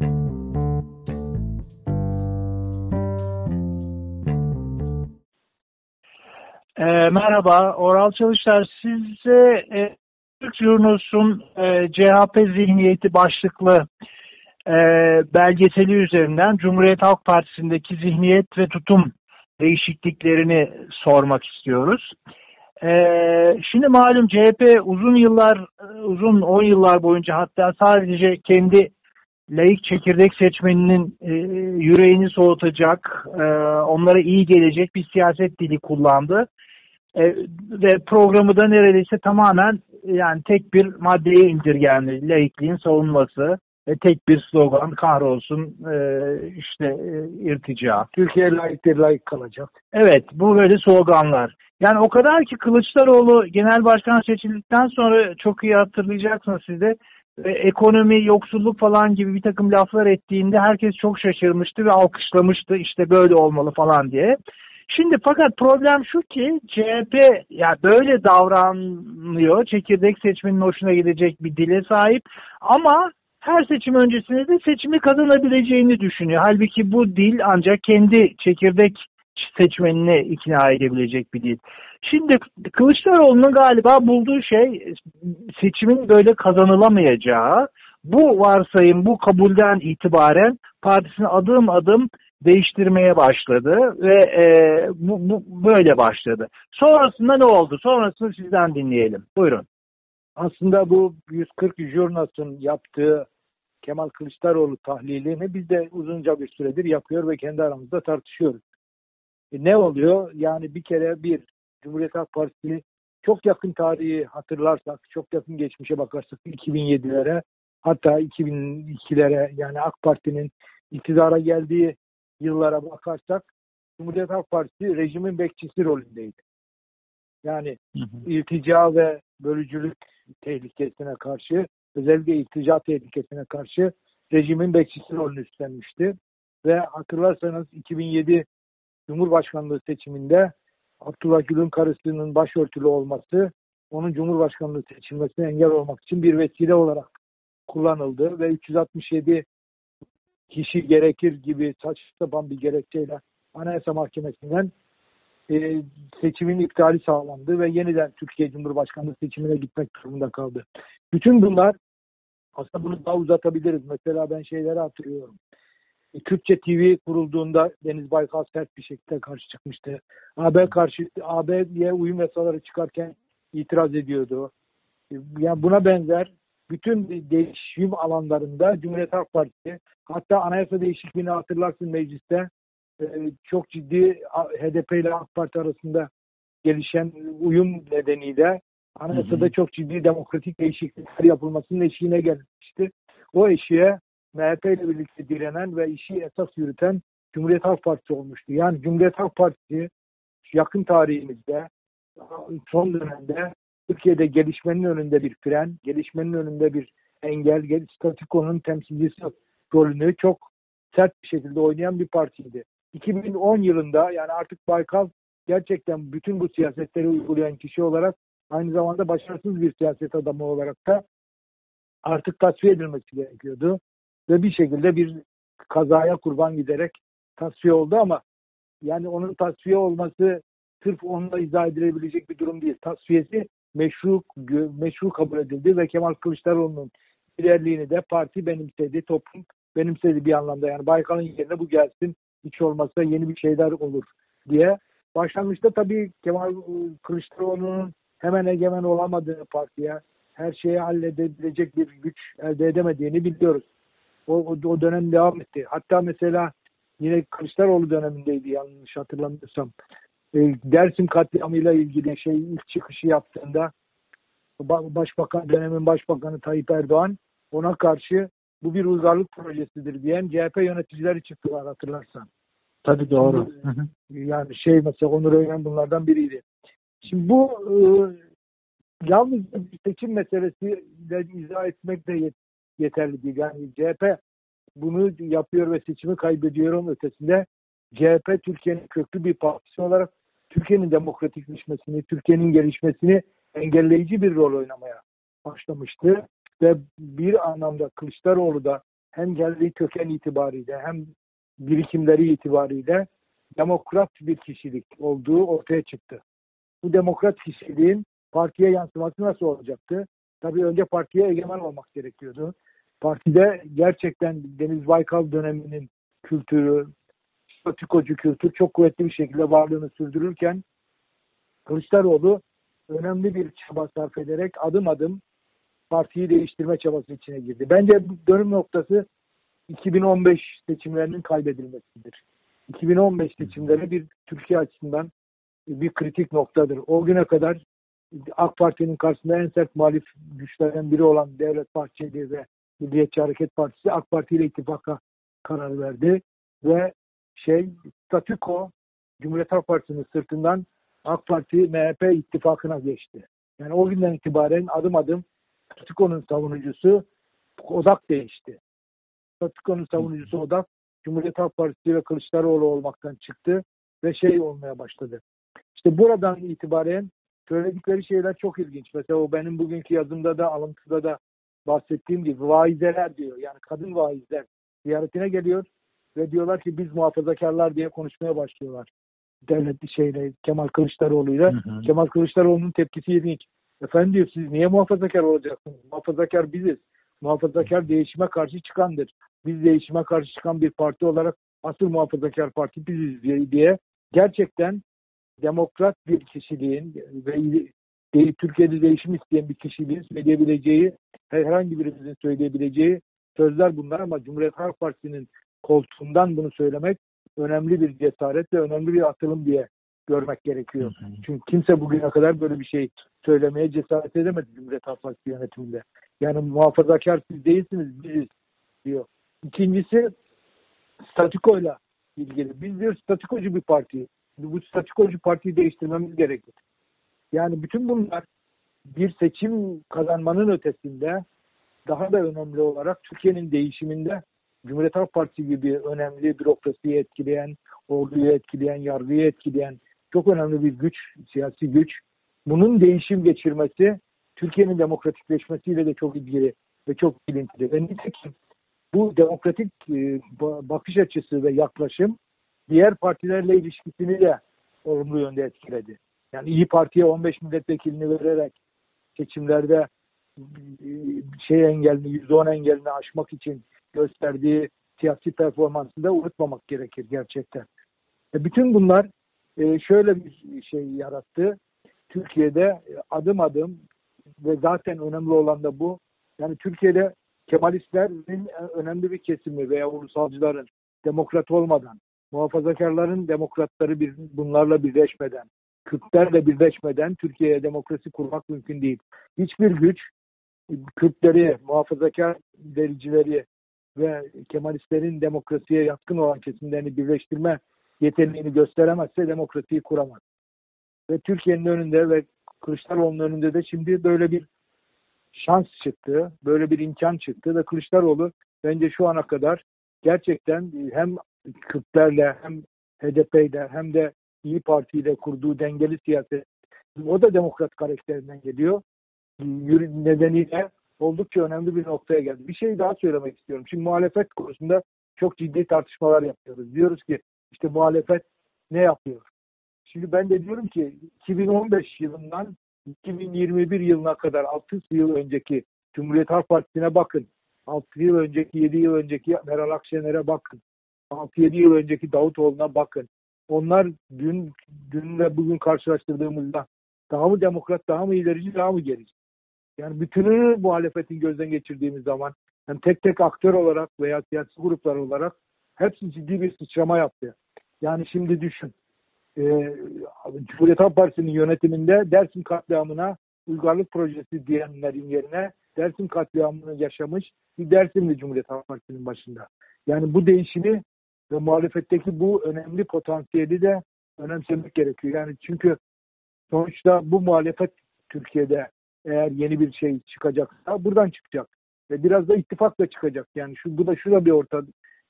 E, merhaba, Oral Çalışlar. Size e, Türk Jurnos'un e, CHP zihniyeti başlıklı e, belgeseli üzerinden Cumhuriyet Halk Partisi'ndeki zihniyet ve tutum değişikliklerini sormak istiyoruz. E, şimdi malum CHP uzun yıllar, uzun 10 yıllar boyunca hatta sadece kendi laik çekirdek seçmeninin e, yüreğini soğutacak, e, onlara iyi gelecek bir siyaset dili kullandı. E, ve programı da neredeyse tamamen yani tek bir maddeye indirgendi. Laikliğin savunması ve tek bir slogan kahrolsun e, işte e, irtica. Türkiye layıktır, layık kalacak. Evet bu böyle sloganlar. Yani o kadar ki Kılıçdaroğlu genel başkan seçildikten sonra çok iyi hatırlayacaksınız siz de ekonomi, yoksulluk falan gibi bir takım laflar ettiğinde herkes çok şaşırmıştı ve alkışlamıştı işte böyle olmalı falan diye. Şimdi fakat problem şu ki CHP ya yani böyle davranıyor. Çekirdek seçmenin hoşuna gidecek bir dile sahip ama her seçim öncesinde de seçimi kazanabileceğini düşünüyor. Halbuki bu dil ancak kendi çekirdek seçmenini ikna edebilecek bir dil. Şimdi Kılıçdaroğlu'nun galiba bulduğu şey seçimin böyle kazanılamayacağı. Bu varsayım, bu kabulden itibaren partisini adım adım değiştirmeye başladı ve e, bu, bu böyle başladı. Sonrasında ne oldu? Sonrasını sizden dinleyelim. Buyurun. Aslında bu 140 Jurnas'ın yaptığı Kemal Kılıçdaroğlu tahlilini biz de uzunca bir süredir yapıyor ve kendi aramızda tartışıyoruz. E ne oluyor? Yani bir kere bir Cumhuriyet Halk Partisi çok yakın tarihi hatırlarsak, çok yakın geçmişe bakarsak 2007'lere hatta 2002'lere yani AK Parti'nin iktidara geldiği yıllara bakarsak Cumhuriyet Halk Partisi rejimin bekçisi rolündeydi. Yani hı hı. iltica ve bölücülük tehlikesine karşı özellikle iltica tehlikesine karşı rejimin bekçisi rolünü üstlenmişti. Ve hatırlarsanız 2007 Cumhurbaşkanlığı seçiminde Abdullah Gül'ün karısının başörtülü olması onun Cumhurbaşkanlığı seçilmesine engel olmak için bir vesile olarak kullanıldı ve 367 kişi gerekir gibi saç sapan bir gerekçeyle Anayasa Mahkemesi'nden e, seçimin iptali sağlandı ve yeniden Türkiye Cumhurbaşkanlığı seçimine gitmek durumunda kaldı. Bütün bunlar aslında bunu daha uzatabiliriz. Mesela ben şeyleri hatırlıyorum. E, Türkçe TV kurulduğunda Deniz Baykal sert bir şekilde karşı çıkmıştı. AB karşı AB'ye uyum yasaları çıkarken itiraz ediyordu. Yani buna benzer bütün değişim alanlarında Cumhuriyet Halk Partisi hatta anayasa değişikliğini hatırlarsın mecliste e, çok ciddi HDP ile AK Parti arasında gelişen uyum nedeniyle anayasada hı hı. çok ciddi demokratik değişiklikler yapılmasının eşiğine gelmişti. O eşiğe MHP ile birlikte direnen ve işi esas yürüten Cumhuriyet Halk Partisi olmuştu. Yani Cumhuriyet Halk Partisi yakın tarihimizde son dönemde Türkiye'de gelişmenin önünde bir fren, gelişmenin önünde bir engel, statikonun temsilcisi rolünü çok sert bir şekilde oynayan bir partiydi. 2010 yılında yani artık Baykal gerçekten bütün bu siyasetleri uygulayan kişi olarak aynı zamanda başarısız bir siyaset adamı olarak da artık tasfiye edilmesi gerekiyordu. Ve bir şekilde bir kazaya kurban giderek tasfiye oldu ama yani onun tasfiye olması sırf onunla izah edilebilecek bir durum değil. Tasfiyesi meşru meşru kabul edildi ve Kemal Kılıçdaroğlu'nun liderliğini de parti benimsedi, toplum benimsedi bir anlamda. Yani Baykal'ın yerine bu gelsin, hiç olmazsa yeni bir şeyler olur diye. Başlangıçta tabii Kemal Kılıçdaroğlu'nun hemen egemen olamadığı partiye, her şeyi halledebilecek bir güç elde edemediğini biliyoruz. O, o, o dönem devam etti. Hatta mesela yine Kılıçdaroğlu dönemindeydi yanlış hatırlamıyorsam e, Dersim katliamıyla ilgili şey ilk çıkışı yaptığında Başbakan dönemin Başbakanı Tayyip Erdoğan ona karşı bu bir uygarlık projesidir diyen CHP yöneticileri çıktılar hatırlarsan. Tabii doğru. Yani şey mesela Onur Öğren bunlardan biriydi. Şimdi bu e, yalnız seçim meselesi de izah etmek de yet, yeterli değil. Yani CHP bunu yapıyor ve seçimi kaybediyor ötesinde CHP Türkiye'nin köklü bir partisi olarak Türkiye'nin demokratikleşmesini, Türkiye'nin gelişmesini engelleyici bir rol oynamaya başlamıştı. Ve bir anlamda Kılıçdaroğlu da hem geldiği köken itibariyle hem birikimleri itibariyle demokrat bir kişilik olduğu ortaya çıktı. Bu demokrat kişiliğin partiye yansıması nasıl olacaktı? Tabii önce partiye egemen olmak gerekiyordu. Partide gerçekten Deniz Baykal döneminin kültürü, statikocu kültür çok kuvvetli bir şekilde varlığını sürdürürken Kılıçdaroğlu önemli bir çaba sarf ederek adım adım partiyi değiştirme çabası içine girdi. Bence dönüm noktası 2015 seçimlerinin kaybedilmesidir. 2015 seçimleri bir Türkiye açısından bir kritik noktadır. O güne kadar AK Parti'nin karşısında en sert muhalif güçlerden biri olan Devlet Bahçeli ve Milliyetçi Hareket Partisi AK Parti ile ittifaka karar verdi ve şey statüko Cumhuriyet Halk Partisi'nin sırtından AK Parti MHP ittifakına geçti. Yani o günden itibaren adım adım statükonun savunucusu odak değişti. Statükonun savunucusu odak Cumhuriyet Halk Partisi ve Kılıçdaroğlu olmaktan çıktı ve şey olmaya başladı. İşte buradan itibaren söyledikleri şeyler çok ilginç. Mesela o benim bugünkü yazımda da alıntıda da bahsettiğim gibi vaizeler diyor. Yani kadın vaizler ziyaretine geliyor ve diyorlar ki biz muhafazakarlar diye konuşmaya başlıyorlar. Devlet şeyle Kemal Kılıçdaroğlu'yla. Hı hı. Kemal Kılıçdaroğlu'nun tepkisi ilginç. Efendim diyor siz niye muhafazakar olacaksınız? Muhafazakar biziz. Muhafazakar değişime karşı çıkandır. Biz değişime karşı çıkan bir parti olarak asıl muhafazakar parti biziz diye, diye gerçekten demokrat bir kişiliğin ve de, Türkiye'de değişim isteyen bir kişiliğin söyleyebileceği, herhangi birimizin söyleyebileceği sözler bunlar ama Cumhuriyet Halk Partisi'nin koltuğundan bunu söylemek önemli bir cesaret ve önemli bir atılım diye görmek gerekiyor. Hı hı. Çünkü kimse bugüne kadar böyle bir şey söylemeye cesaret edemedi Cumhuriyet Halk Partisi yönetiminde. Yani muhafazakar siz değilsiniz biziz diyor. İkincisi statikoyla ilgili. Biz diyor statikocu bir parti. Bu statikocu partiyi değiştirmemiz gerekir. Yani bütün bunlar bir seçim kazanmanın ötesinde daha da önemli olarak Türkiye'nin değişiminde Cumhuriyet Halk Partisi gibi önemli bürokrasiyi etkileyen, orduyu etkileyen, yargıyı etkileyen çok önemli bir güç, siyasi güç. Bunun değişim geçirmesi Türkiye'nin demokratikleşmesiyle de çok ilgili ve çok ilintili. Ve nitekim bu demokratik e, bakış açısı ve yaklaşım diğer partilerle ilişkisini de olumlu yönde etkiledi. Yani İyi Parti'ye 15 milletvekilini vererek seçimlerde şey engelini, %10 engelini aşmak için gösterdiği siyasi performansı da unutmamak gerekir gerçekten. E bütün bunlar e, şöyle bir şey yarattı. Türkiye'de adım adım ve zaten önemli olan da bu. Yani Türkiye'de Kemalistlerin önemli bir kesimi veya ulusalcıların demokrat olmadan, muhafazakarların demokratları bunlarla birleşmeden, Kürtlerle birleşmeden Türkiye'ye demokrasi kurmak mümkün değil. Hiçbir güç Kürtleri, muhafazakar dericileri ve Kemalistlerin demokrasiye yatkın olan kesimlerini birleştirme yeteneğini gösteremezse demokrasiyi kuramaz. Ve Türkiye'nin önünde ve Kılıçdaroğlu'nun önünde de şimdi böyle bir şans çıktı, böyle bir imkan çıktı ve Kılıçdaroğlu bence şu ana kadar gerçekten hem Kürtlerle hem HDP'yle hem de İyi Parti ile kurduğu dengeli siyaset o da demokrat karakterinden geliyor. Nedeniyle oldukça önemli bir noktaya geldi. Bir şey daha söylemek istiyorum. Şimdi muhalefet konusunda çok ciddi tartışmalar yapıyoruz. Diyoruz ki işte muhalefet ne yapıyor? Şimdi ben de diyorum ki 2015 yılından 2021 yılına kadar 6 yıl önceki Cumhuriyet Halk Partisi'ne bakın. 6 yıl önceki, 7 yıl önceki Meral Akşener'e bakın. 6-7 yıl önceki Davutoğlu'na bakın. Onlar dün, dünle bugün karşılaştırdığımızda daha mı demokrat, daha mı ilerici, daha mı gerici? Yani bütününü muhalefetin gözden geçirdiğimiz zaman hem tek tek aktör olarak veya siyasi gruplar olarak hepsi ciddi bir sıçrama yaptı. Yani şimdi düşün. E, Cumhuriyet Halk Partisi'nin yönetiminde Dersim katliamına uygarlık projesi diyenlerin yerine Dersim katliamını yaşamış bir Dersimli Cumhuriyet Halk Partisi'nin başında. Yani bu değişimi ve muhalefetteki bu önemli potansiyeli de önemsemek gerekiyor. Yani çünkü sonuçta bu muhalefet Türkiye'de eğer yeni bir şey çıkacaksa buradan çıkacak. Ve biraz da ittifakla çıkacak. Yani şu bu da şu da bir orta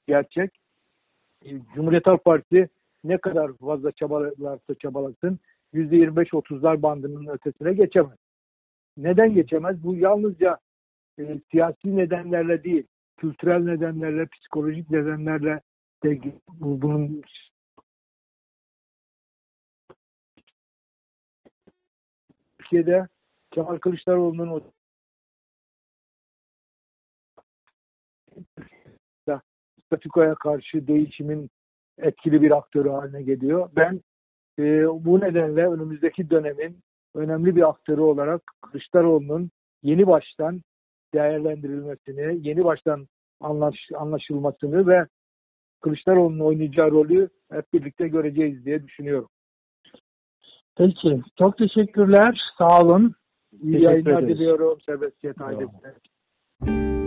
gerçek. E, Cumhuriyet Halk Partisi ne kadar fazla çabalarsa çabalasın %25-30'lar bandının ötesine geçemez. Neden geçemez? Bu yalnızca e, siyasi nedenlerle değil, kültürel nedenlerle, psikolojik nedenlerle bunun Türkiye'de Kemal Kılıçdaroğlu'nun o statükoya karşı değişimin etkili bir aktörü haline geliyor. Ben e, bu nedenle önümüzdeki dönemin önemli bir aktörü olarak Kılıçdaroğlu'nun yeni baştan değerlendirilmesini, yeni baştan anlaş, anlaşılmasını ve Kılıçdaroğlu'nun oynayacağı rolü hep birlikte göreceğiz diye düşünüyorum. Peki. Çok teşekkürler. Sağ olun. İyi Teşekkür yayınlar ederiz. diliyorum Sebastian ailesine.